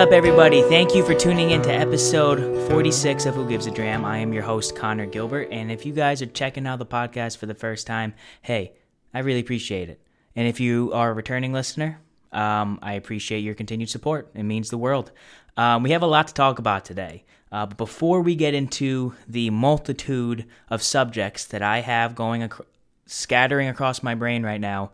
up, everybody? Thank you for tuning in to episode 46 of Who Gives a Dram. I am your host, Connor Gilbert. And if you guys are checking out the podcast for the first time, hey, I really appreciate it. And if you are a returning listener, um, I appreciate your continued support. It means the world. Um, we have a lot to talk about today. Uh, but before we get into the multitude of subjects that I have going ac- scattering across my brain right now,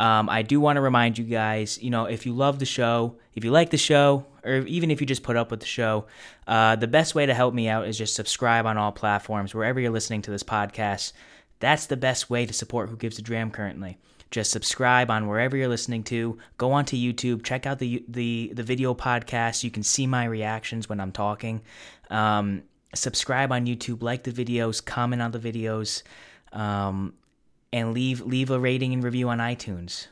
um, I do want to remind you guys, you know, if you love the show, if you like the show, or even if you just put up with the show, uh, the best way to help me out is just subscribe on all platforms, wherever you're listening to this podcast. That's the best way to support Who Gives a Dram currently. Just subscribe on wherever you're listening to. Go onto YouTube, check out the the the video podcast. You can see my reactions when I'm talking. Um, subscribe on YouTube, like the videos, comment on the videos. Um, and leave leave a rating and review on iTunes.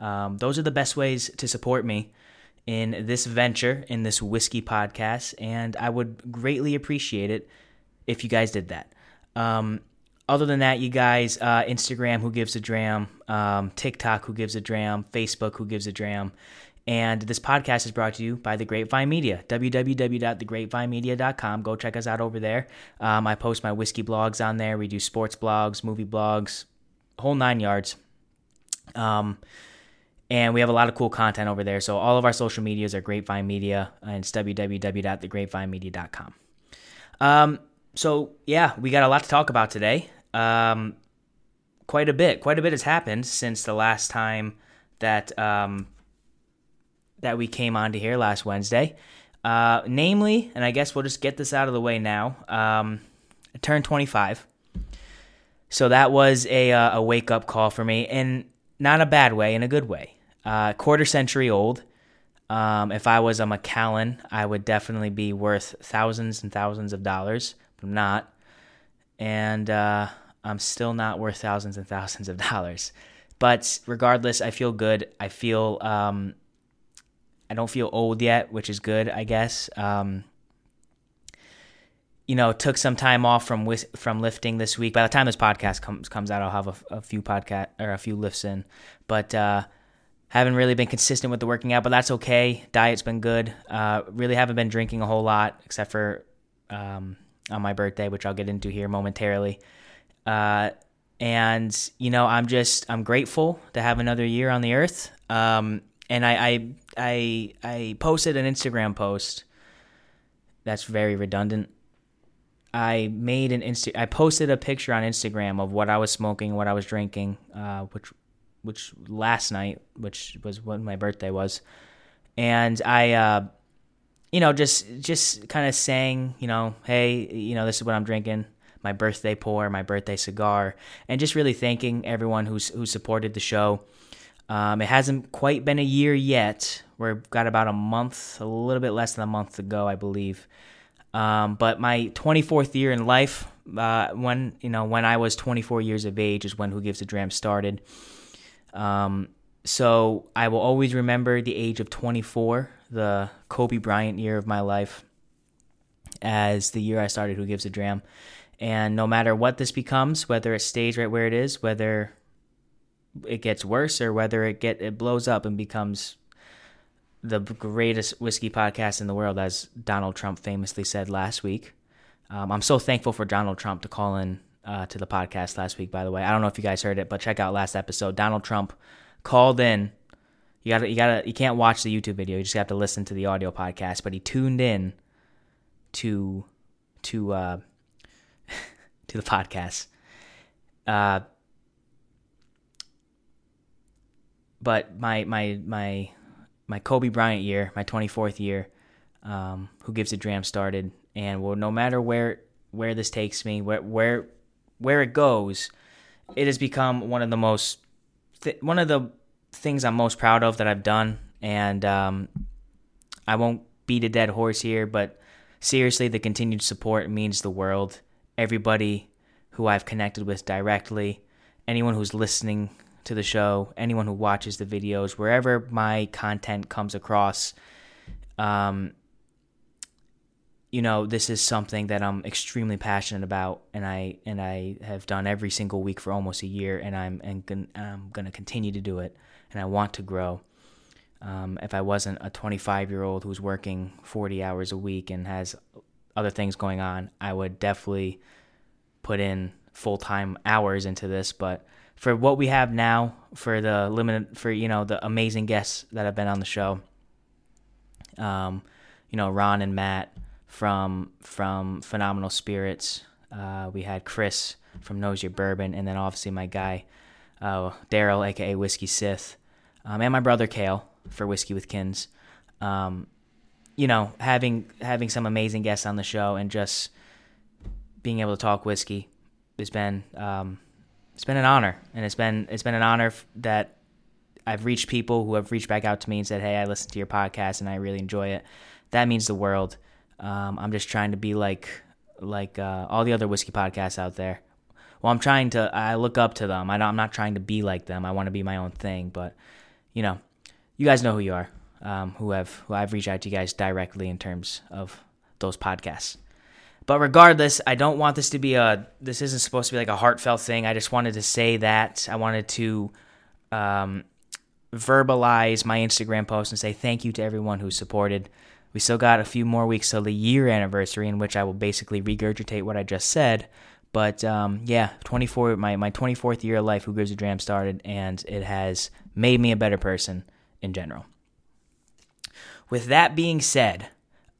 Um, those are the best ways to support me in this venture in this whiskey podcast, and I would greatly appreciate it if you guys did that. Um, other than that, you guys, uh, Instagram, who gives a dram, um, TikTok, who gives a dram, Facebook, who gives a dram. And this podcast is brought to you by The Grapevine Media, www.thegrapevinemedia.com. Go check us out over there. Um, I post my whiskey blogs on there. We do sports blogs, movie blogs, whole nine yards. Um, and we have a lot of cool content over there. So all of our social medias are Grapevine Media, and it's www.thegrapevinemedia.com. Um, so yeah, we got a lot to talk about today. Um, quite a bit, quite a bit has happened since the last time that um, that we came on to here last Wednesday. Uh, namely, and I guess we'll just get this out of the way now. Um, I turned 25. So that was a uh, a wake up call for me, and not a bad way, in a good way. Uh, quarter century old. Um, if I was a Macallan, I would definitely be worth thousands and thousands of dollars, but I'm not, and uh, I'm still not worth thousands and thousands of dollars. But regardless, I feel good. I feel um, I don't feel old yet, which is good, I guess. Um, you know, took some time off from from lifting this week. By the time this podcast comes comes out, I'll have a, a few podcast or a few lifts in, but uh, haven't really been consistent with the working out. But that's okay. Diet's been good. Uh, really haven't been drinking a whole lot, except for um, on my birthday, which I'll get into here momentarily. Uh, and you know, I'm just I'm grateful to have another year on the earth. Um, and I, I I I posted an Instagram post. That's very redundant I made an insta I posted a picture on Instagram of what I was smoking, what I was drinking, uh, which which last night, which was when my birthday was, and I, uh, you know, just just kind of saying, you know, hey, you know, this is what I'm drinking, my birthday pour, my birthday cigar, and just really thanking everyone who's who supported the show. Um, it hasn't quite been a year yet. We've got about a month, a little bit less than a month to go, I believe. Um, but my 24th year in life, uh, when you know when I was 24 years of age, is when Who Gives a Dram started. Um, so I will always remember the age of 24, the Kobe Bryant year of my life, as the year I started Who Gives a Dram. And no matter what this becomes, whether it stays right where it is, whether it gets worse or whether it get it blows up and becomes the greatest whiskey podcast in the world, as Donald Trump famously said last week. Um, I'm so thankful for Donald Trump to call in uh, to the podcast last week. By the way, I don't know if you guys heard it, but check out last episode. Donald Trump called in. You gotta, you gotta, you can't watch the YouTube video. You just have to listen to the audio podcast. But he tuned in to, to, uh, to the podcast. Uh, but my my my my Kobe Bryant year, my 24th year, um, who gives a dram started, and well, no matter where where this takes me, where where where it goes, it has become one of the most th- one of the things I'm most proud of that I've done, and um, I won't beat a dead horse here, but seriously, the continued support means the world. Everybody who I've connected with directly, anyone who's listening to the show, anyone who watches the videos, wherever my content comes across, um, you know, this is something that I'm extremely passionate about, and I and I have done every single week for almost a year, and I'm and I'm gonna continue to do it, and I want to grow. Um, if I wasn't a 25 year old who's working 40 hours a week and has other things going on, I would definitely put in full time hours into this. But for what we have now, for the limited, for you know the amazing guests that have been on the show, um, you know Ron and Matt from from Phenomenal Spirits. Uh, we had Chris from Knows Your Bourbon, and then obviously my guy uh, Daryl, aka Whiskey Sith, um, and my brother Kale for Whiskey with Kins. Um, you know, having having some amazing guests on the show and just being able to talk whiskey has been um, it's been an honor, and it's been it's been an honor that I've reached people who have reached back out to me and said, "Hey, I listened to your podcast and I really enjoy it." That means the world. Um, I'm just trying to be like like uh, all the other whiskey podcasts out there. Well, I'm trying to. I look up to them. I am not trying to be like them. I want to be my own thing. But you know, you guys know who you are um, who have who I've reached out to you guys directly in terms of those podcasts. But regardless, I don't want this to be a. This isn't supposed to be like a heartfelt thing. I just wanted to say that I wanted to um, verbalize my Instagram post and say thank you to everyone who supported. We still got a few more weeks till the year anniversary, in which I will basically regurgitate what I just said. But um, yeah, 24, my, my 24th year of life, Who Gives a Dram started, and it has made me a better person in general. With that being said,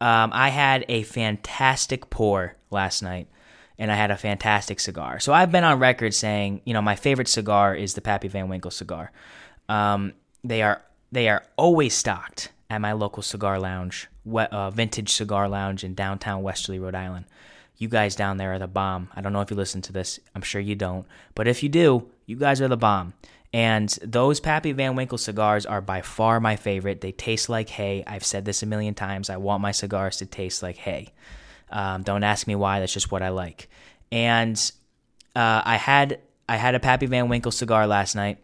um, I had a fantastic pour last night and I had a fantastic cigar. So I've been on record saying, you know, my favorite cigar is the Pappy Van Winkle cigar. Um, they are they are always stocked at my local cigar lounge, uh, vintage cigar lounge in downtown Westerly, Rhode Island. You guys down there are the bomb. I don't know if you listen to this. I'm sure you don't. But if you do, you guys are the bomb. And those Pappy Van Winkle cigars are by far my favorite. They taste like hay. I've said this a million times. I want my cigars to taste like hay. Um, don't ask me why. That's just what I like. And uh, I had I had a Pappy Van Winkle cigar last night,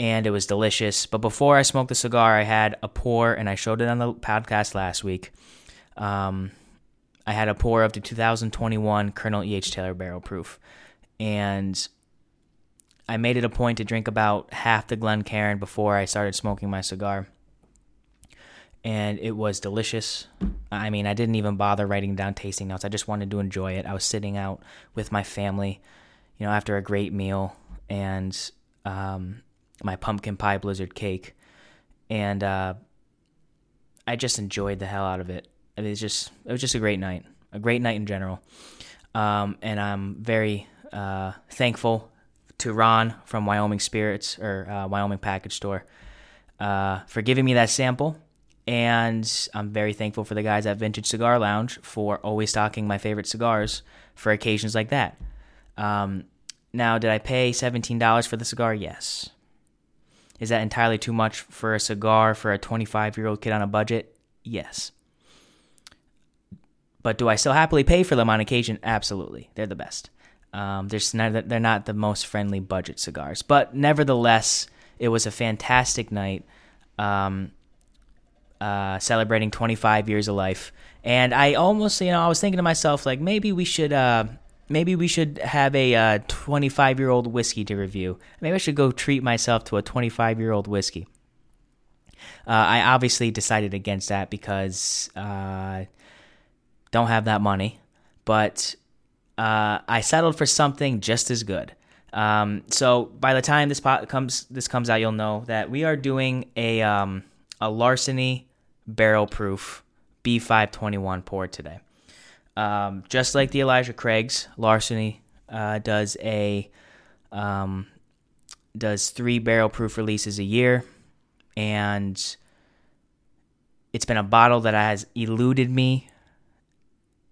and it was delicious. But before I smoked the cigar, I had a pour, and I showed it on the podcast last week. Um, I had a pour of the 2021 Colonel E.H. Taylor Barrel Proof, and I made it a point to drink about half the Glencairn before I started smoking my cigar. And it was delicious. I mean, I didn't even bother writing down tasting notes. I just wanted to enjoy it. I was sitting out with my family, you know, after a great meal and um, my pumpkin pie blizzard cake. And uh, I just enjoyed the hell out of it. It was just it was just a great night, a great night in general. Um, and I'm very uh, thankful to Ron from Wyoming Spirits or uh, Wyoming Package Store uh, for giving me that sample. And I'm very thankful for the guys at Vintage Cigar Lounge for always stocking my favorite cigars for occasions like that. Um, now, did I pay $17 for the cigar? Yes. Is that entirely too much for a cigar for a 25 year old kid on a budget? Yes. But do I still happily pay for them on occasion? Absolutely. They're the best. Um, they're not, they're not the most friendly budget cigars, but nevertheless, it was a fantastic night. Um, uh, celebrating 25 years of life, and I almost, you know, I was thinking to myself, like maybe we should, uh, maybe we should have a 25 uh, year old whiskey to review. Maybe I should go treat myself to a 25 year old whiskey. Uh, I obviously decided against that because uh, don't have that money, but uh, I settled for something just as good. Um, so by the time this pot comes this comes out, you'll know that we are doing a um, a larceny barrel proof B521 pour today. Um, just like the Elijah Craig's, larceny uh, does a um, does three barrel proof releases a year, and it's been a bottle that has eluded me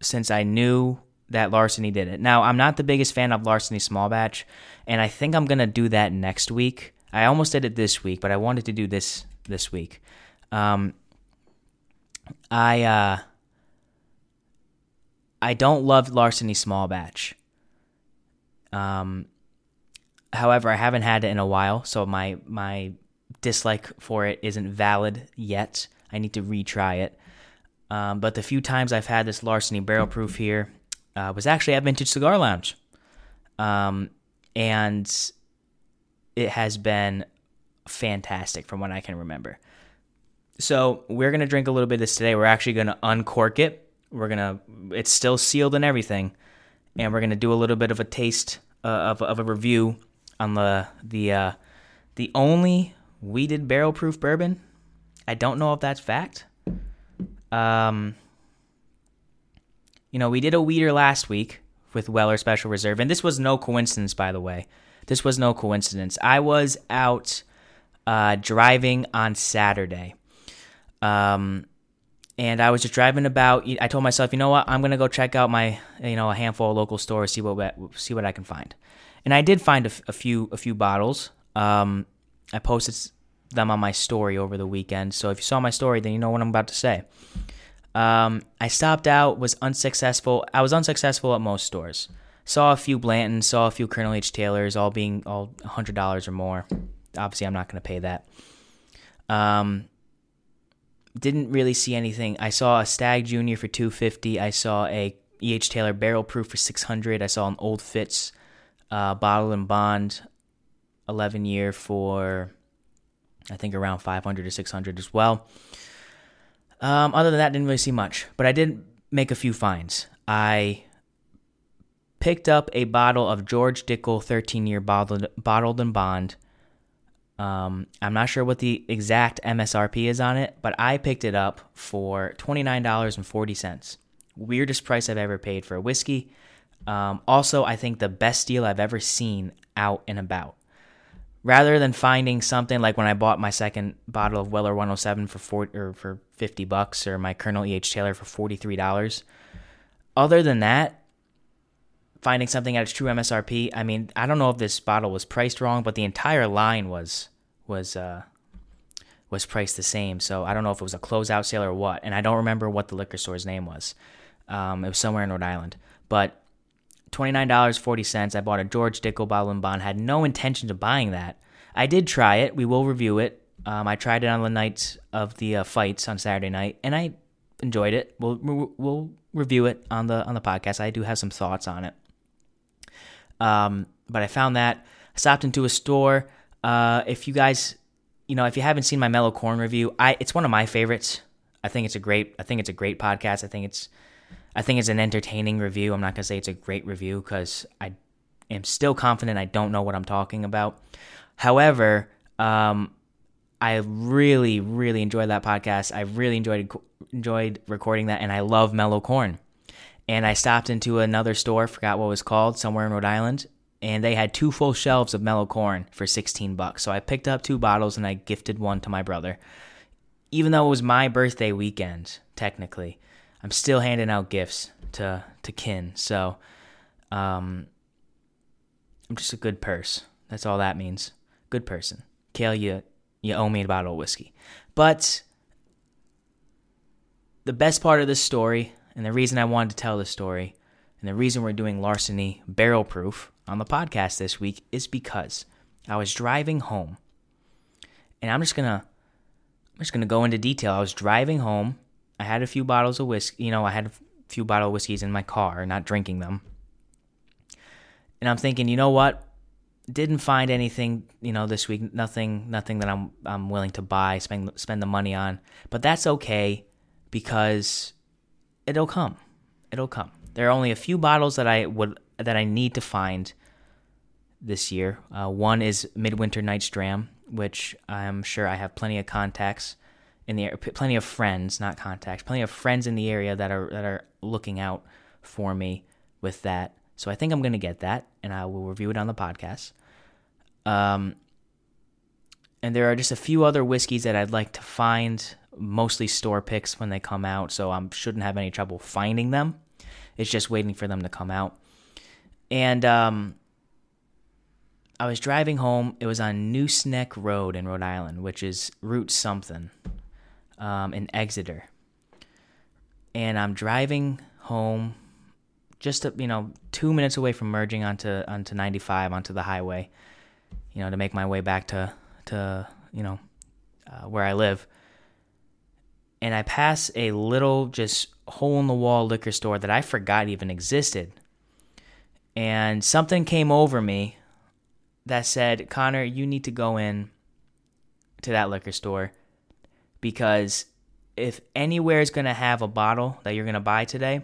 since I knew that Larceny did it. Now, I'm not the biggest fan of Larceny Small Batch, and I think I'm gonna do that next week. I almost did it this week, but I wanted to do this this week. Um, I uh, I don't love Larceny Small Batch. Um, however, I haven't had it in a while, so my my dislike for it isn't valid yet. I need to retry it. Um, but the few times I've had this Larceny Barrel Proof here, uh, was actually at Vintage Cigar Lounge. Um, and it has been fantastic from what I can remember. So we're gonna drink a little bit of this today. We're actually gonna uncork it. We're gonna. It's still sealed and everything, and we're gonna do a little bit of a taste uh, of of a review on the the uh, the only wheated barrel proof bourbon. I don't know if that's fact. Um, you know, we did a wheater last week with Weller Special Reserve, and this was no coincidence, by the way. This was no coincidence. I was out uh, driving on Saturday. Um, and I was just driving about. I told myself, you know what, I'm gonna go check out my, you know, a handful of local stores, see what see what I can find. And I did find a, a few a few bottles. Um, I posted them on my story over the weekend. So if you saw my story, then you know what I'm about to say. Um, I stopped out, was unsuccessful. I was unsuccessful at most stores. Saw a few Blanton, saw a few Colonel H. Taylors, all being all hundred dollars or more. Obviously, I'm not going to pay that. Um, didn't really see anything. I saw a Stag Junior for 250. I saw a E.H. Taylor Barrel Proof for 600. I saw an Old Fitz uh, Bottle and Bond 11 year for I think around 500 to 600 as well. Um, other than that, didn't really see much, but I did make a few finds. I picked up a bottle of George Dickel 13 year bottled, bottled and bond. Um, I'm not sure what the exact MSRP is on it, but I picked it up for $29.40. Weirdest price I've ever paid for a whiskey. Um, also, I think the best deal I've ever seen out and about rather than finding something like when I bought my second bottle of Weller 107 for 40, or for 50 bucks or my Colonel EH Taylor for $43. Other than that, finding something at its true MSRP, I mean, I don't know if this bottle was priced wrong, but the entire line was was uh was priced the same. So I don't know if it was a closeout sale or what, and I don't remember what the liquor store's name was. Um, it was somewhere in Rhode Island, but $29.40. I bought a George Dickel and bond. Had no intention of buying that. I did try it. We will review it. Um, I tried it on the night of the uh, fights on Saturday night, and I enjoyed it. We'll we'll review it on the on the podcast. I do have some thoughts on it. Um, but I found that I stopped into a store. Uh, if you guys, you know, if you haven't seen my Mellow Corn review, I it's one of my favorites. I think it's a great. I think it's a great podcast. I think it's I think it's an entertaining review. I'm not going to say it's a great review because I am still confident I don't know what I'm talking about. However, um, I really, really enjoyed that podcast. I really enjoyed enjoyed recording that, and I love Mellow Corn. And I stopped into another store, forgot what it was called, somewhere in Rhode Island, and they had two full shelves of Mellow Corn for 16 bucks. So I picked up two bottles and I gifted one to my brother. Even though it was my birthday weekend, technically, I'm still handing out gifts to to kin. So um, I'm just a good purse. That's all that means. Good person. Kale, you you owe me a bottle of whiskey. But the best part of this story, and the reason I wanted to tell this story, and the reason we're doing larceny barrel proof on the podcast this week is because I was driving home. And I'm just gonna I'm just gonna go into detail. I was driving home I had a few bottles of whiskey. You know, I had a few bottle of whiskeys in my car, not drinking them. And I'm thinking, you know what? Didn't find anything, you know, this week. Nothing, nothing that I'm I'm willing to buy, spend spend the money on. But that's okay because it'll come. It'll come. There are only a few bottles that I would that I need to find this year. Uh, one is Midwinter Night's Dram, which I'm sure I have plenty of contacts in the area, plenty of friends, not contacts, plenty of friends in the area that are that are looking out for me with that. So I think I'm gonna get that, and I will review it on the podcast. Um, and there are just a few other whiskeys that I'd like to find, mostly store picks when they come out, so I shouldn't have any trouble finding them. It's just waiting for them to come out. And um, I was driving home. It was on Nooseneck Road in Rhode Island, which is Route something um, in Exeter, and I'm driving home, just you know two minutes away from merging onto onto 95 onto the highway, you know to make my way back to to you know uh, where I live, and I pass a little just hole in the wall liquor store that I forgot even existed, and something came over me that said, Connor, you need to go in to that liquor store because if anywhere is going to have a bottle that you're going to buy today,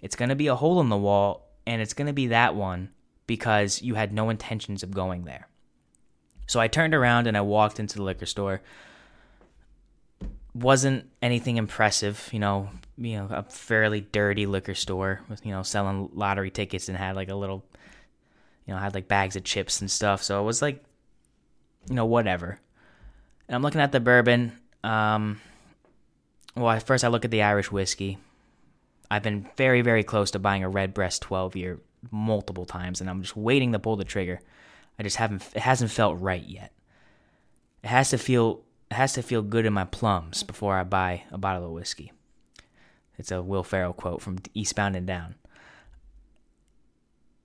it's going to be a hole in the wall, and it's going to be that one because you had no intentions of going there. So I turned around and I walked into the liquor store. Wasn't anything impressive, you know, you know, a fairly dirty liquor store with, you know, selling lottery tickets and had like a little you know, had like bags of chips and stuff. So it was like you know, whatever. And I'm looking at the bourbon. Um well, first I look at the Irish whiskey. I've been very, very close to buying a Redbreast 12 year multiple times, and I'm just waiting to pull the trigger. I just haven't. It hasn't felt right yet. It has to feel. It has to feel good in my plums before I buy a bottle of whiskey. It's a Will Ferrell quote from Eastbound and Down.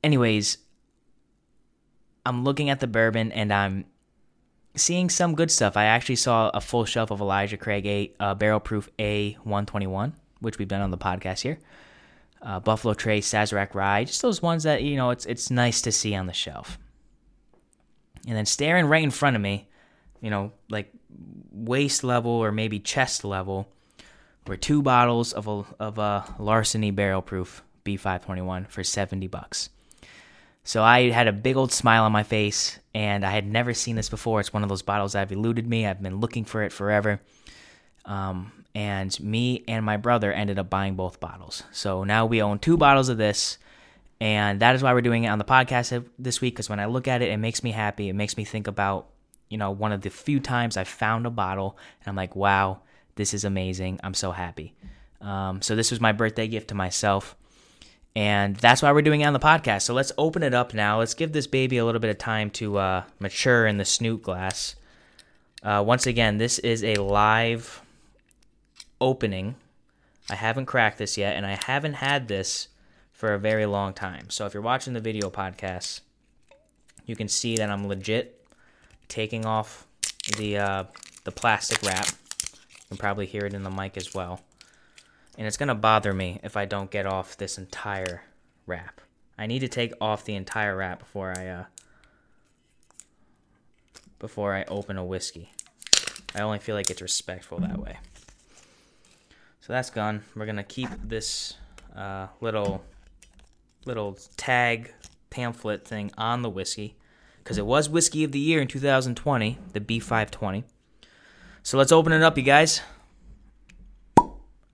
Anyways, I'm looking at the bourbon and I'm seeing some good stuff. I actually saw a full shelf of Elijah Craig A uh, Barrel Proof A121, which we've done on the podcast here. Uh, Buffalo Trace, Sazerac Rye, just those ones that you know it's it's nice to see on the shelf. And then staring right in front of me, you know, like waist level or maybe chest level, were two bottles of a of a Larceny Barrel Proof B521 for 70 bucks. So I had a big old smile on my face, and I had never seen this before. It's one of those bottles that have eluded me. I've been looking for it forever. Um, and me and my brother ended up buying both bottles. So now we own two bottles of this, and that is why we're doing it on the podcast this week. Because when I look at it, it makes me happy. It makes me think about you know one of the few times I found a bottle, and I'm like, wow, this is amazing. I'm so happy. Um, so this was my birthday gift to myself. And that's why we're doing it on the podcast. So let's open it up now. Let's give this baby a little bit of time to uh, mature in the Snute glass. Uh, once again, this is a live opening. I haven't cracked this yet, and I haven't had this for a very long time. So if you're watching the video podcast, you can see that I'm legit taking off the uh, the plastic wrap. You can probably hear it in the mic as well. And it's going to bother me if I don't get off this entire wrap. I need to take off the entire wrap before I uh before I open a whiskey. I only feel like it's respectful that way. So that's gone. We're gonna keep this uh, little little tag pamphlet thing on the whiskey because it was whiskey of the year in 2020, the B520. So let's open it up, you guys.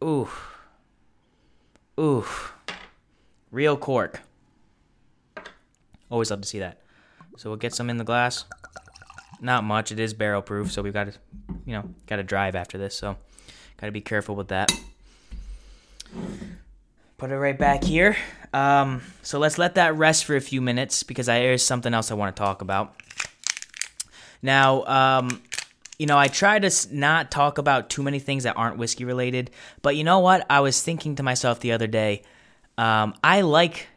Ooh. Ooh. Real cork. Always love to see that. So we'll get some in the glass. Not much. It is barrel proof, so we've got to, you know, got to drive after this. So got to be careful with that. Put it right back here. Um, so let's let that rest for a few minutes because I, there's something else I want to talk about. Now, um, you know, I try to not talk about too many things that aren't whiskey related, but you know what? I was thinking to myself the other day, um, I like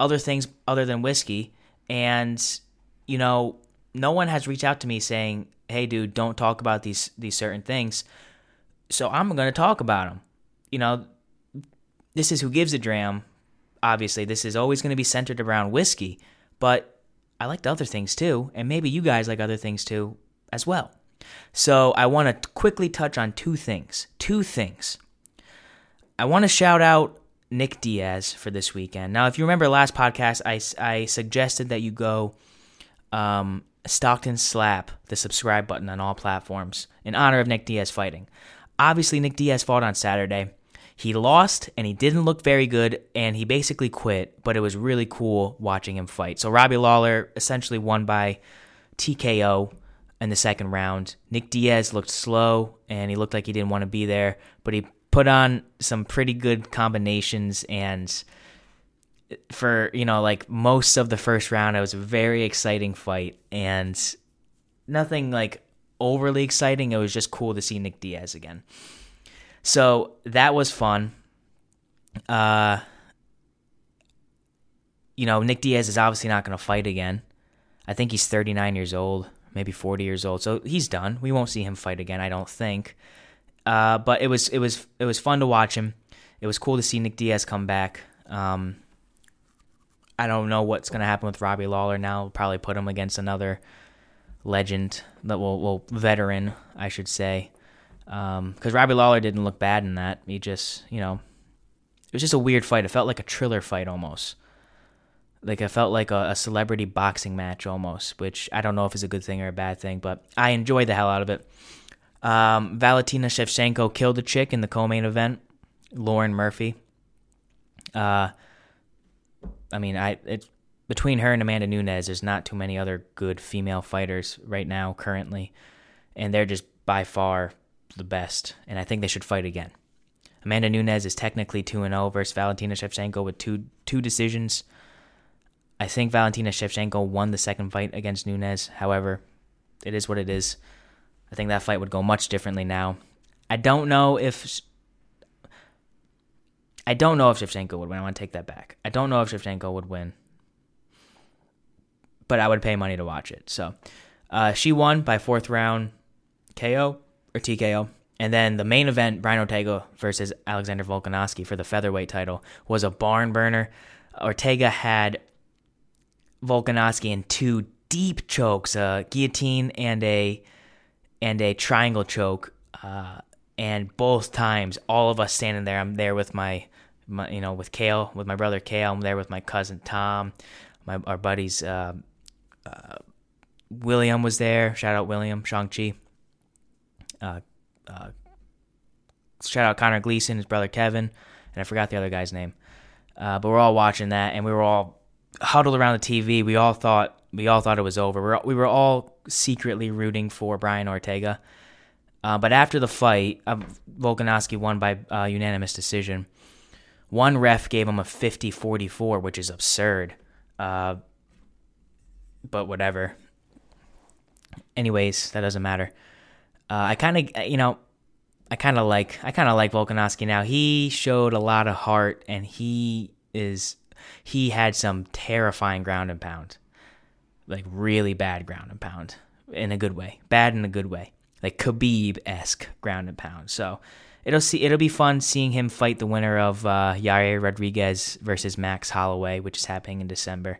other things other than whiskey, and you know, no one has reached out to me saying, "Hey, dude, don't talk about these these certain things." So I'm going to talk about them. You know, this is who gives a dram. Obviously, this is always going to be centered around whiskey, but I like the other things too, and maybe you guys like other things too as well. So I want to quickly touch on two things. Two things. I want to shout out Nick Diaz for this weekend. Now, if you remember last podcast, I, I suggested that you go um, Stockton slap the subscribe button on all platforms in honor of Nick Diaz fighting. Obviously, Nick Diaz fought on Saturday. He lost and he didn't look very good and he basically quit, but it was really cool watching him fight. So Robbie Lawler essentially won by TKO in the second round. Nick Diaz looked slow and he looked like he didn't want to be there, but he put on some pretty good combinations and for, you know, like most of the first round, it was a very exciting fight and nothing like overly exciting. It was just cool to see Nick Diaz again. So that was fun. Uh, you know, Nick Diaz is obviously not going to fight again. I think he's 39 years old maybe 40 years old. So he's done. We won't see him fight again, I don't think. Uh, but it was it was it was fun to watch him. It was cool to see Nick Diaz come back. Um, I don't know what's gonna happen with Robbie Lawler now. probably put him against another legend that will well veteran, I should say. because um, Robbie Lawler didn't look bad in that. He just, you know, it was just a weird fight. It felt like a thriller fight almost. Like I felt like a, a, celebrity boxing match almost, which I don't know if it's a good thing or a bad thing, but I enjoyed the hell out of it. Um, Valentina Shevchenko killed a chick in the co-main event, Lauren Murphy. Uh, I mean, I it between her and Amanda Nunes, there's not too many other good female fighters right now currently, and they're just by far the best. And I think they should fight again. Amanda Nunes is technically two and zero oh versus Valentina Shevchenko with two two decisions. I think Valentina Shevchenko won the second fight against Nunes. However, it is what it is. I think that fight would go much differently now. I don't know if I don't know if Shevchenko would win. I want to take that back. I don't know if Shevchenko would win but I would pay money to watch it. So uh, she won by fourth round KO or TKO. And then the main event, Brian Ortega versus Alexander Volkanovski for the featherweight title, was a barn burner. Ortega had Volkanovski in two deep chokes, a guillotine and a and a triangle choke. Uh, and both times, all of us standing there. I'm there with my, my, you know, with Kale, with my brother Kale. I'm there with my cousin Tom, my our buddies uh, uh, William was there. Shout out William Shang Chi. Uh, uh, shout out Connor Gleason, his brother Kevin, and I forgot the other guy's name. Uh, but we're all watching that, and we were all huddled around the TV. We all thought we all thought it was over. We're, we were all secretly rooting for Brian Ortega. Uh, but after the fight, uh, Volkanovski won by uh, unanimous decision. One ref gave him a 50-44, which is absurd. Uh, but whatever. Anyways, that doesn't matter. Uh, I kind of, you know, I kind of like, I kind of like Volkanovski now. He showed a lot of heart, and he is, he had some terrifying ground and pound, like really bad ground and pound in a good way, bad in a good way, like Khabib esque ground and pound. So it'll see, it'll be fun seeing him fight the winner of uh, Yair Rodriguez versus Max Holloway, which is happening in December.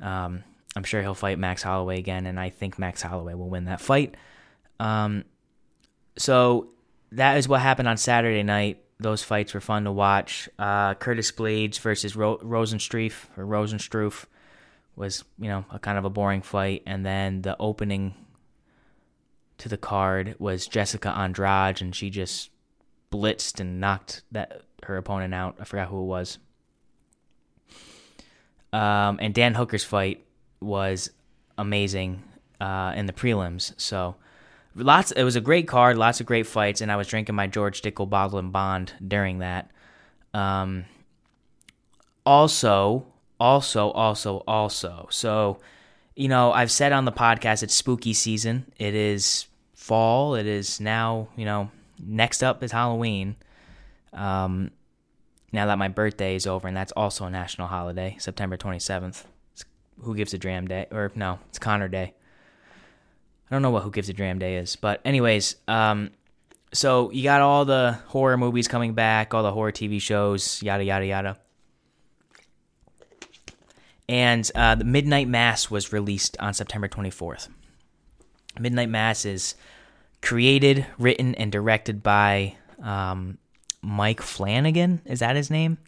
Um, I'm sure he'll fight Max Holloway again, and I think Max Holloway will win that fight. Um, so that is what happened on Saturday night. Those fights were fun to watch. Uh, Curtis Blaydes versus Ro- Rozenstruik or Rozenstruik was, you know, a kind of a boring fight, and then the opening to the card was Jessica Andrade, and she just blitzed and knocked that her opponent out. I forgot who it was. Um, and Dan Hooker's fight was amazing uh, in the prelims. So lots. It was a great card, lots of great fights, and I was drinking my George Dickel bottle and bond during that. Um, also, also, also, also. So, you know, I've said on the podcast it's spooky season. It is fall. It is now. You know, next up is Halloween. Um, now that my birthday is over, and that's also a national holiday, September 27th. Who Gives a Dram Day, or no, it's Connor Day. I don't know what Who Gives a Dram Day is, but anyways, um, so you got all the horror movies coming back, all the horror TV shows, yada yada yada. And uh, the Midnight Mass was released on September 24th. Midnight Mass is created, written, and directed by um, Mike Flanagan. Is that his name?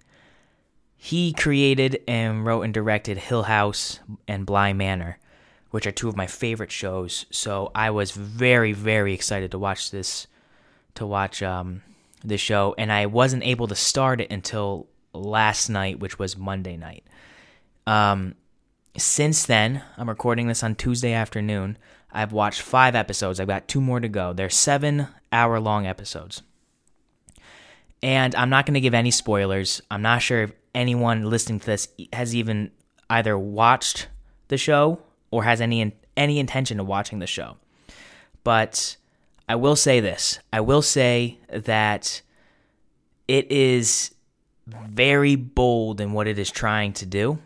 He created and wrote and directed Hill House and Bly Manor, which are two of my favorite shows. So I was very, very excited to watch this, to watch um, this show, and I wasn't able to start it until last night, which was Monday night. Um, since then, I'm recording this on Tuesday afternoon. I've watched five episodes. I've got two more to go. They're seven hour long episodes. And I'm not going to give any spoilers. I'm not sure if anyone listening to this has even either watched the show or has any any intention of watching the show. But I will say this. I will say that it is very bold in what it is trying to do.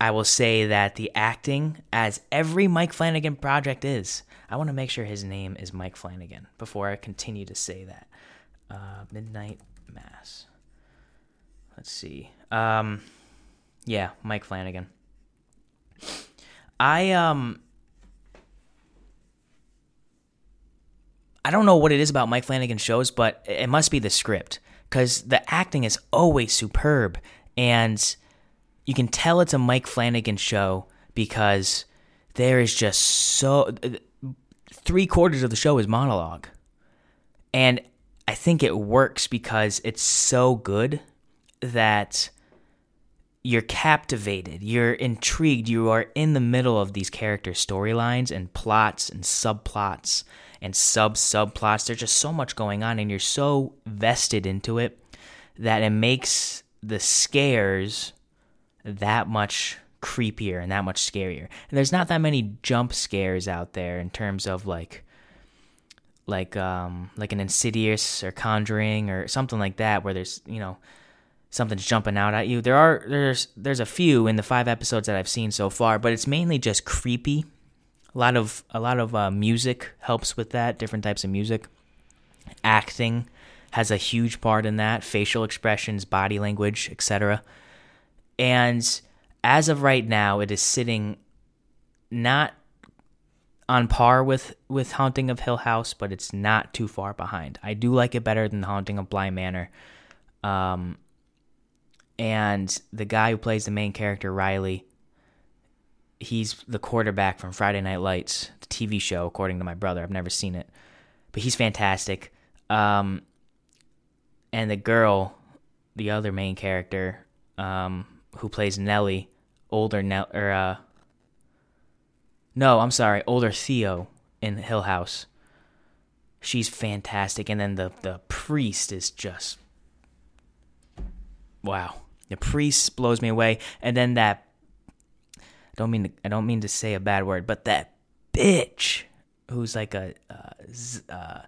I will say that the acting, as every Mike Flanagan project is, I want to make sure his name is Mike Flanagan before I continue to say that. Uh, Midnight Mass. Let's see. Um, yeah, Mike Flanagan. I um. I don't know what it is about Mike Flanagan shows, but it must be the script because the acting is always superb, and you can tell it's a Mike Flanagan show because there is just so three quarters of the show is monologue, and I think it works because it's so good that you're captivated, you're intrigued, you are in the middle of these character storylines and plots and subplots and sub subplots. There's just so much going on, and you're so vested into it that it makes the scares that much creepier and that much scarier. And there's not that many jump scares out there in terms of like like um like an insidious or conjuring or something like that where there's, you know, something's jumping out at you. There are there's there's a few in the 5 episodes that I've seen so far, but it's mainly just creepy a lot of a lot of uh, music helps with that. Different types of music. Acting has a huge part in that. Facial expressions, body language, etc. And as of right now, it is sitting not on par with with Haunting of Hill House, but it's not too far behind. I do like it better than Haunting of Bly Manor. Um, and the guy who plays the main character, Riley, he's the quarterback from Friday Night Lights, the TV show, according to my brother. I've never seen it, but he's fantastic. Um, and the girl, the other main character, um, who plays Nellie, older Nell or uh, no, I'm sorry, older Theo in Hill House. She's fantastic, and then the the priest is just wow. The priest blows me away, and then that don't mean to, I don't mean to say a bad word, but that bitch who's like a uh, uh,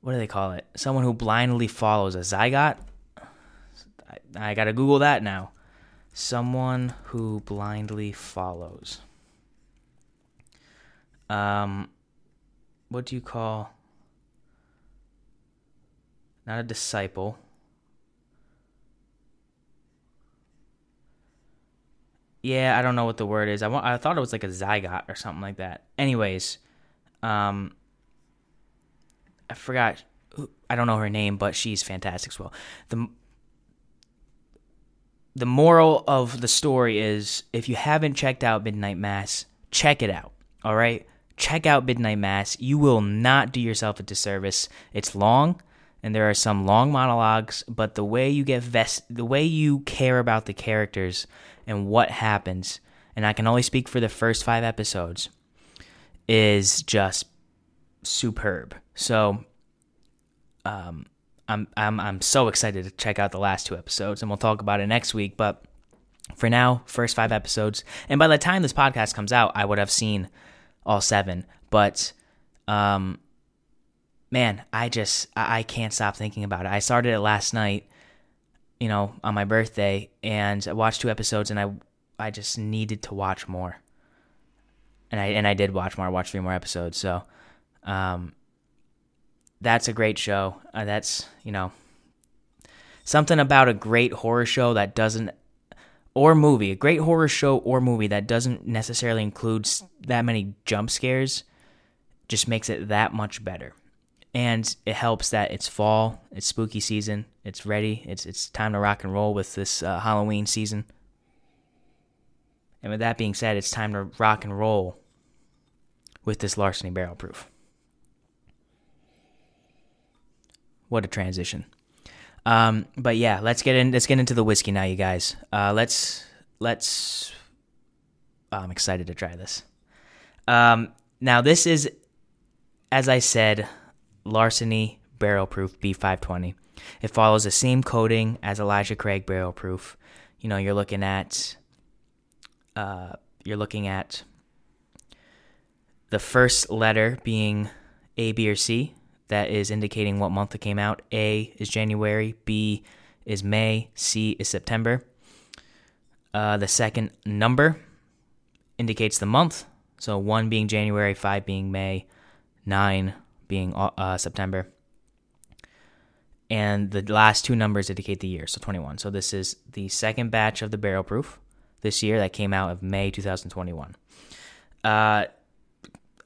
what do they call it? Someone who blindly follows a zygote. I, I gotta Google that now. Someone who blindly follows. Um, what do you call? Not a disciple. Yeah, I don't know what the word is. I, I thought it was like a zygote or something like that. Anyways, um, I forgot. I don't know her name, but she's fantastic as well. the The moral of the story is: if you haven't checked out Midnight Mass, check it out. All right, check out Midnight Mass. You will not do yourself a disservice. It's long, and there are some long monologues, but the way you get vest, the way you care about the characters and what happens, and I can only speak for the first five episodes, is just superb. So, um, I'm I'm I'm so excited to check out the last two episodes, and we'll talk about it next week. But for now, first five episodes, and by the time this podcast comes out, I would have seen all seven. But, um, man, I just I, I can't stop thinking about it. I started it last night you know, on my birthday, and I watched two episodes, and I I just needed to watch more. And I and I did watch more. I watched three more episodes. So, um, that's a great show. Uh, that's you know, something about a great horror show that doesn't or movie, a great horror show or movie that doesn't necessarily include that many jump scares, just makes it that much better and it helps that it's fall, it's spooky season, it's ready, it's it's time to rock and roll with this uh, Halloween season. And with that being said, it's time to rock and roll with this larceny barrel proof. What a transition. Um, but yeah, let's get in. Let's get into the whiskey now, you guys. Uh, let's let's. Oh, I'm excited to try this. Um, now this is, as I said, Larceny Barrel Proof B520. It follows the same coating as Elijah Craig Barrel Proof. You know, you're looking at uh, you're looking at the first letter being A, B, or C. That is indicating what month it came out. A is January, B is May, C is September. Uh, the second number indicates the month. So one being January, five being May, nine being uh, uh, September. And the last two numbers indicate the year, so 21. So this is the second batch of the barrel proof this year that came out of May 2021. Uh,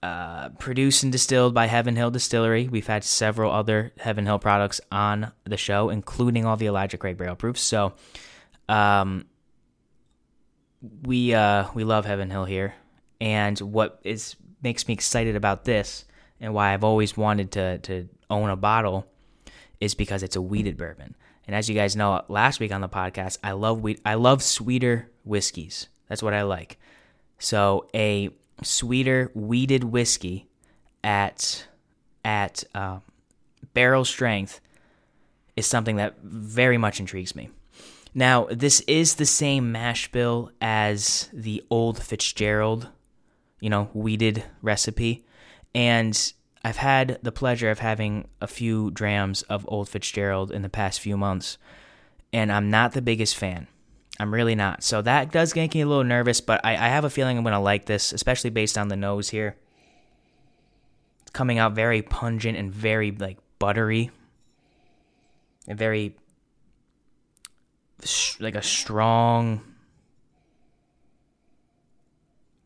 uh, produced and distilled by Heaven Hill Distillery. We've had several other Heaven Hill products on the show, including all the Elijah Craig barrel proofs. So, um, we uh, we love Heaven Hill here, and what is makes me excited about this, and why I've always wanted to to own a bottle, is because it's a wheated bourbon. And as you guys know, last week on the podcast, I love wheat. I love sweeter whiskeys. That's what I like. So a sweeter wheated whiskey at at uh, barrel strength is something that very much intrigues me. Now, this is the same mash bill as the old Fitzgerald, you know, wheated recipe. And I've had the pleasure of having a few drams of Old Fitzgerald in the past few months, and I'm not the biggest fan. I'm really not. So that does make me a little nervous, but I, I have a feeling I'm going to like this, especially based on the nose here. It's coming out very pungent and very like buttery, and very like a strong,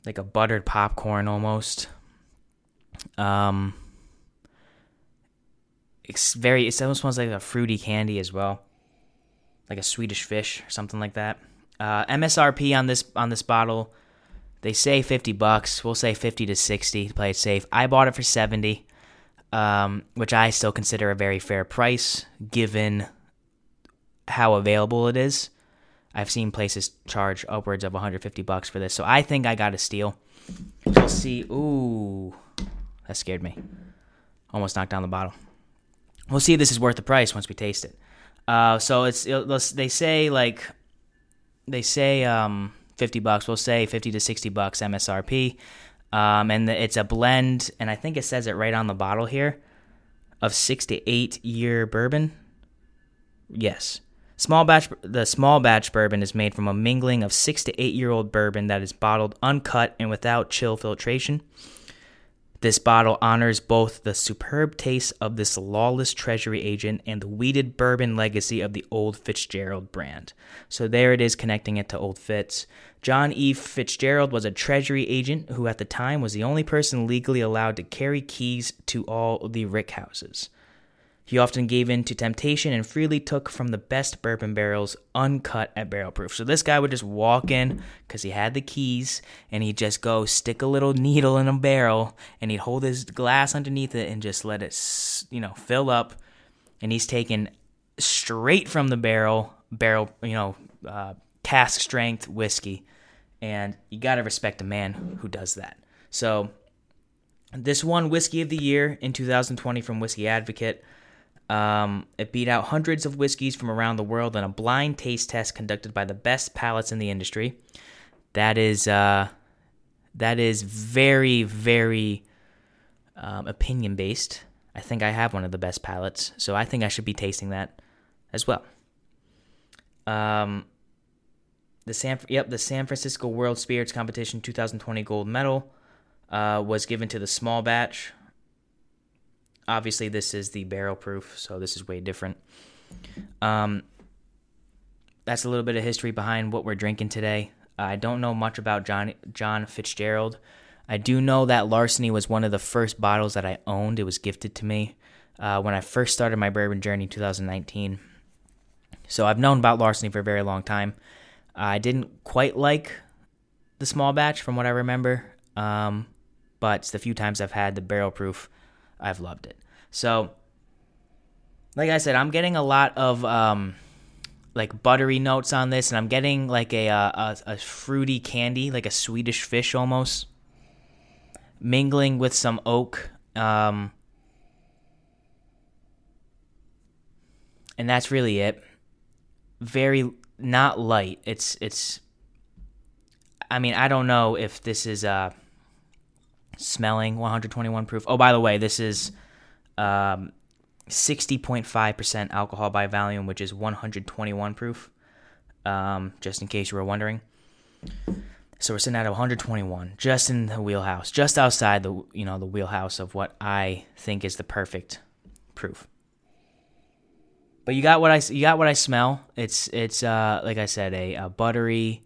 like a buttered popcorn almost. Um, it's very. It almost smells like a fruity candy as well, like a Swedish fish or something like that. Uh, MSRP on this on this bottle, they say fifty bucks. We'll say fifty to sixty to play it safe. I bought it for seventy, um, which I still consider a very fair price given how available it is. I've seen places charge upwards of 150 bucks for this, so I think I got a steal. We'll see. Ooh, that scared me. Almost knocked down the bottle we'll see if this is worth the price once we taste it. Uh, so it's it, they say like they say um, 50 bucks. We'll say 50 to 60 bucks MSRP. Um, and the, it's a blend, and I think it says it right on the bottle here, of six to eight year bourbon. Yes, small batch. The small batch bourbon is made from a mingling of six to eight year old bourbon that is bottled uncut and without chill filtration. This bottle honors both the superb taste of this lawless treasury agent and the wheated bourbon legacy of the Old Fitzgerald brand. So there it is, connecting it to Old Fitz. John E. Fitzgerald was a treasury agent who, at the time, was the only person legally allowed to carry keys to all the rick houses. He often gave in to temptation and freely took from the best bourbon barrels uncut at barrel proof. So this guy would just walk in because he had the keys and he'd just go stick a little needle in a barrel and he'd hold his glass underneath it and just let it, you know, fill up. And he's taken straight from the barrel, barrel, you know, uh, cask strength whiskey. And you got to respect a man who does that. So this won Whiskey of the Year in 2020 from Whiskey Advocate. Um, it beat out hundreds of whiskeys from around the world in a blind taste test conducted by the best palates in the industry. That is uh, that is very very um, opinion based. I think I have one of the best palates, so I think I should be tasting that as well. Um, the San yep the San Francisco World Spirits Competition 2020 gold medal uh, was given to the small batch obviously this is the barrel proof, so this is way different. Um, that's a little bit of history behind what we're drinking today. I don't know much about John John Fitzgerald. I do know that Larceny was one of the first bottles that I owned. It was gifted to me uh, when I first started my bourbon journey in 2019. So I've known about Larceny for a very long time. I didn't quite like the small batch from what I remember, um, but the few times I've had the barrel proof, I've loved it. So, like I said, I'm getting a lot of um, like buttery notes on this, and I'm getting like a, uh, a, a fruity candy, like a Swedish fish almost, mingling with some oak. Um, and that's really it. Very not light. It's it's. I mean, I don't know if this is uh smelling 121 proof. Oh, by the way, this is um, 60.5% alcohol by volume, which is 121 proof, um, just in case you were wondering. So we're sitting at 121, just in the wheelhouse, just outside the you know the wheelhouse of what I think is the perfect proof. But you got what I you got what I smell. It's it's uh, like I said a, a buttery,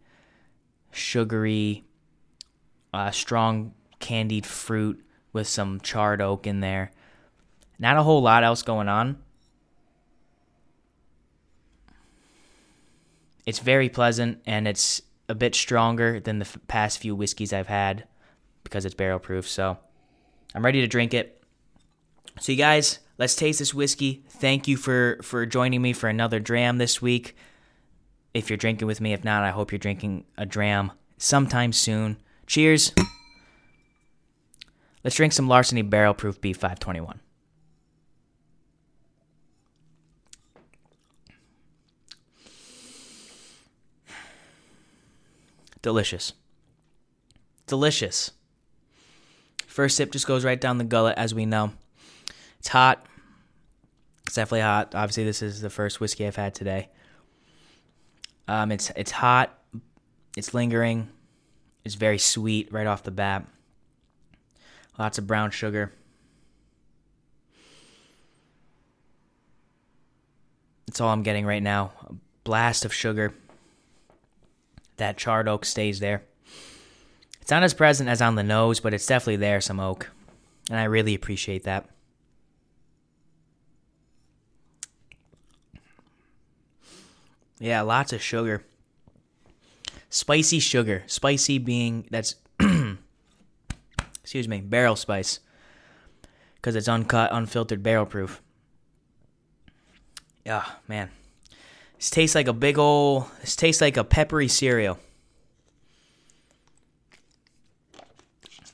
sugary, uh, strong candied fruit with some charred oak in there. Not a whole lot else going on. It's very pleasant and it's a bit stronger than the f- past few whiskeys I've had because it's barrel proof. So I'm ready to drink it. So you guys, let's taste this whiskey. Thank you for for joining me for another dram this week. If you're drinking with me, if not, I hope you're drinking a dram sometime soon. Cheers. Let's drink some Larceny Barrel Proof B521. Delicious. Delicious. First sip just goes right down the gullet, as we know. It's hot. It's definitely hot. Obviously, this is the first whiskey I've had today. Um, it's it's hot. It's lingering. It's very sweet right off the bat. Lots of brown sugar. That's all I'm getting right now. A blast of sugar. That charred oak stays there. It's not as present as on the nose, but it's definitely there, some oak. And I really appreciate that. Yeah, lots of sugar. Spicy sugar. Spicy being that's excuse me, barrel spice. Cuz it's uncut, unfiltered barrel proof. Yeah, man. This tastes like a big ol' this tastes like a peppery cereal.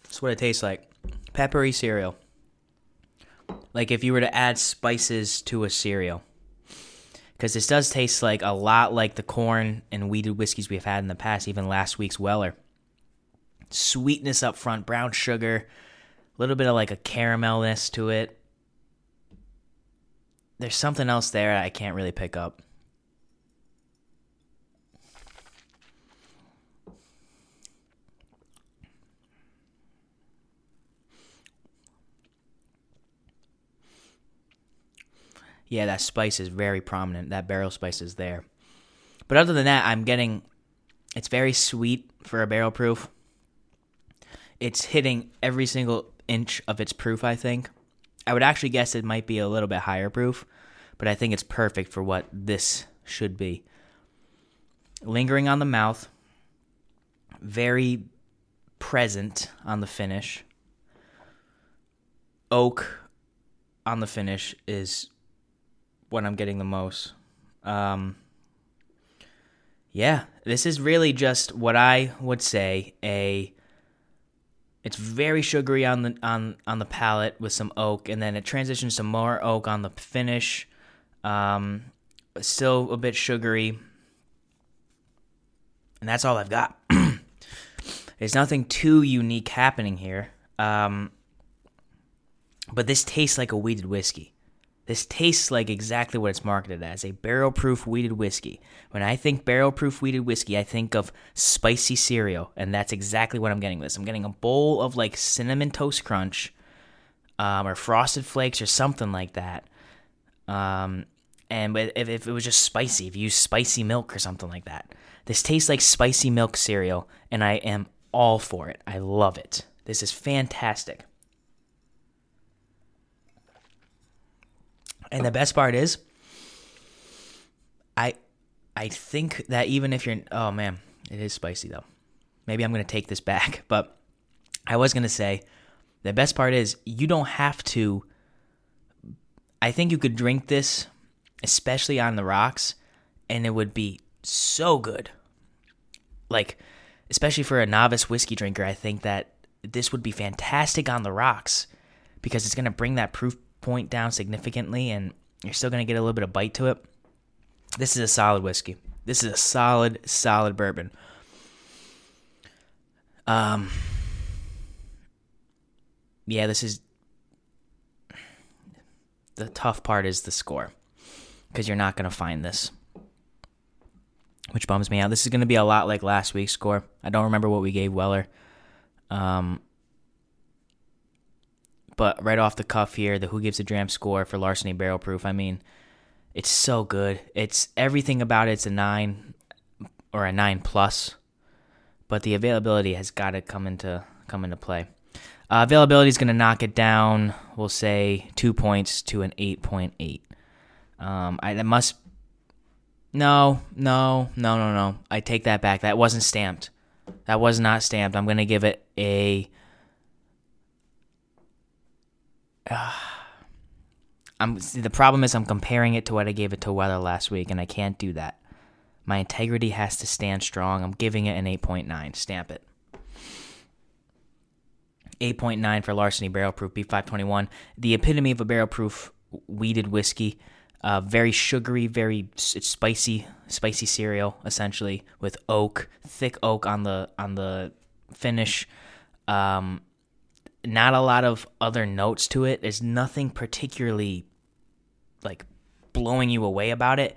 That's what it tastes like. Peppery cereal. Like if you were to add spices to a cereal because this does taste like a lot like the corn and wheated whiskeys we've had in the past, even last week's Weller. Sweetness up front, brown sugar, a little bit of like a caramelness to it. There's something else there I can't really pick up. yeah, that spice is very prominent. That barrel spice is there. But other than that, I'm getting it's very sweet for a barrel proof. It's hitting every single inch of its proof, I think. I would actually guess it might be a little bit higher proof, but I think it's perfect for what this should be. Lingering on the mouth, very present on the finish. Oak on the finish is what I'm getting the most. Um, yeah, this is really just what I would say a. It's very sugary on the on on the palate with some oak, and then it transitions to more oak on the finish. Um, still a bit sugary, and that's all I've got. There's nothing too unique happening here. Um, but this tastes like a wheated whiskey. This tastes like exactly what it's marketed as a barrel proof wheated whiskey. When I think barrel proof wheated whiskey, I think of spicy cereal, and that's exactly what I'm getting with this. I'm getting a bowl of like cinnamon toast crunch um, or frosted flakes or something like that. Um, and if, if it was just spicy, if you use spicy milk or something like that, this tastes like spicy milk cereal, and I am all for it. I love it. This is fantastic. And the best part is, I, I think that even if you're, oh man, it is spicy though. Maybe I'm gonna take this back, but I was gonna say, the best part is you don't have to. I think you could drink this, especially on the rocks, and it would be so good. Like, especially for a novice whiskey drinker, I think that this would be fantastic on the rocks because it's going to bring that proof point down significantly and you're still going to get a little bit of bite to it. This is a solid whiskey. This is a solid, solid bourbon. Um, yeah, this is the tough part is the score because you're not going to find this, which bums me out. This is going to be a lot like last week's score. I don't remember what we gave Weller. Um, but right off the cuff here, the Who Gives a Dram score for Larceny Barrel Proof, I mean, it's so good. It's everything about it's a nine or a nine plus, but the availability has got to come into come into play. Uh, availability is going to knock it down. We'll say two points to an eight point eight. Um, I that must. No, no, no, no, no. I take that back. That wasn't stamped. That was not stamped. I'm going to give it a. Uh, I'm the problem is I'm comparing it to what I gave it to Weller last week, and I can't do that. My integrity has to stand strong. I'm giving it an 8.9. Stamp it. 8.9 for Larceny Barrel Proof B521. The epitome of a barrel proof wheated whiskey. Uh, very sugary, very spicy, spicy cereal essentially with oak, thick oak on the on the finish. Um, not a lot of other notes to it. There's nothing particularly like blowing you away about it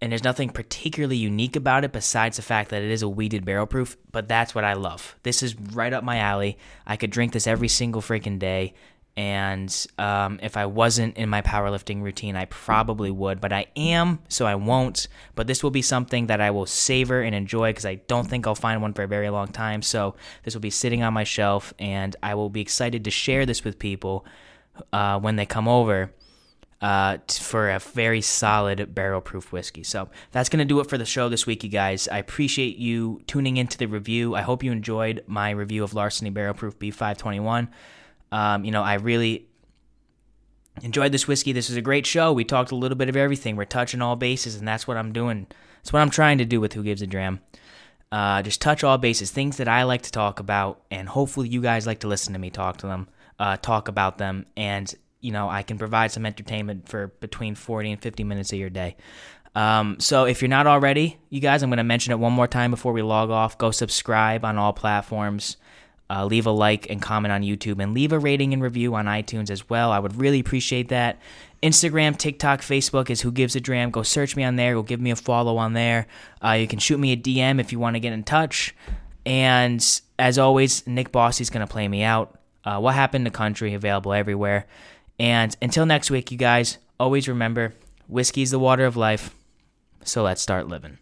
and there's nothing particularly unique about it besides the fact that it is a wheated barrel proof, but that's what I love. This is right up my alley. I could drink this every single freaking day. And um, if I wasn't in my powerlifting routine, I probably would, but I am, so I won't. But this will be something that I will savor and enjoy because I don't think I'll find one for a very long time. So this will be sitting on my shelf, and I will be excited to share this with people uh, when they come over uh, for a very solid barrel proof whiskey. So that's going to do it for the show this week, you guys. I appreciate you tuning into the review. I hope you enjoyed my review of Larceny Barrel Proof B521. Um, you know, I really enjoyed this whiskey. This is a great show. We talked a little bit of everything. We're touching all bases, and that's what I'm doing. That's what I'm trying to do with Who Gives a Dram. Uh, just touch all bases, things that I like to talk about, and hopefully you guys like to listen to me talk to them, uh, talk about them, and you know, I can provide some entertainment for between 40 and 50 minutes of your day. Um, so if you're not already, you guys, I'm going to mention it one more time before we log off. Go subscribe on all platforms. Uh, leave a like and comment on YouTube and leave a rating and review on iTunes as well. I would really appreciate that. Instagram, TikTok, Facebook is Who Gives a Dram. Go search me on there. Go give me a follow on there. Uh, you can shoot me a DM if you want to get in touch. And as always, Nick Bossy's going to play me out. Uh, what happened to country available everywhere. And until next week, you guys, always remember whiskey's the water of life. So let's start living.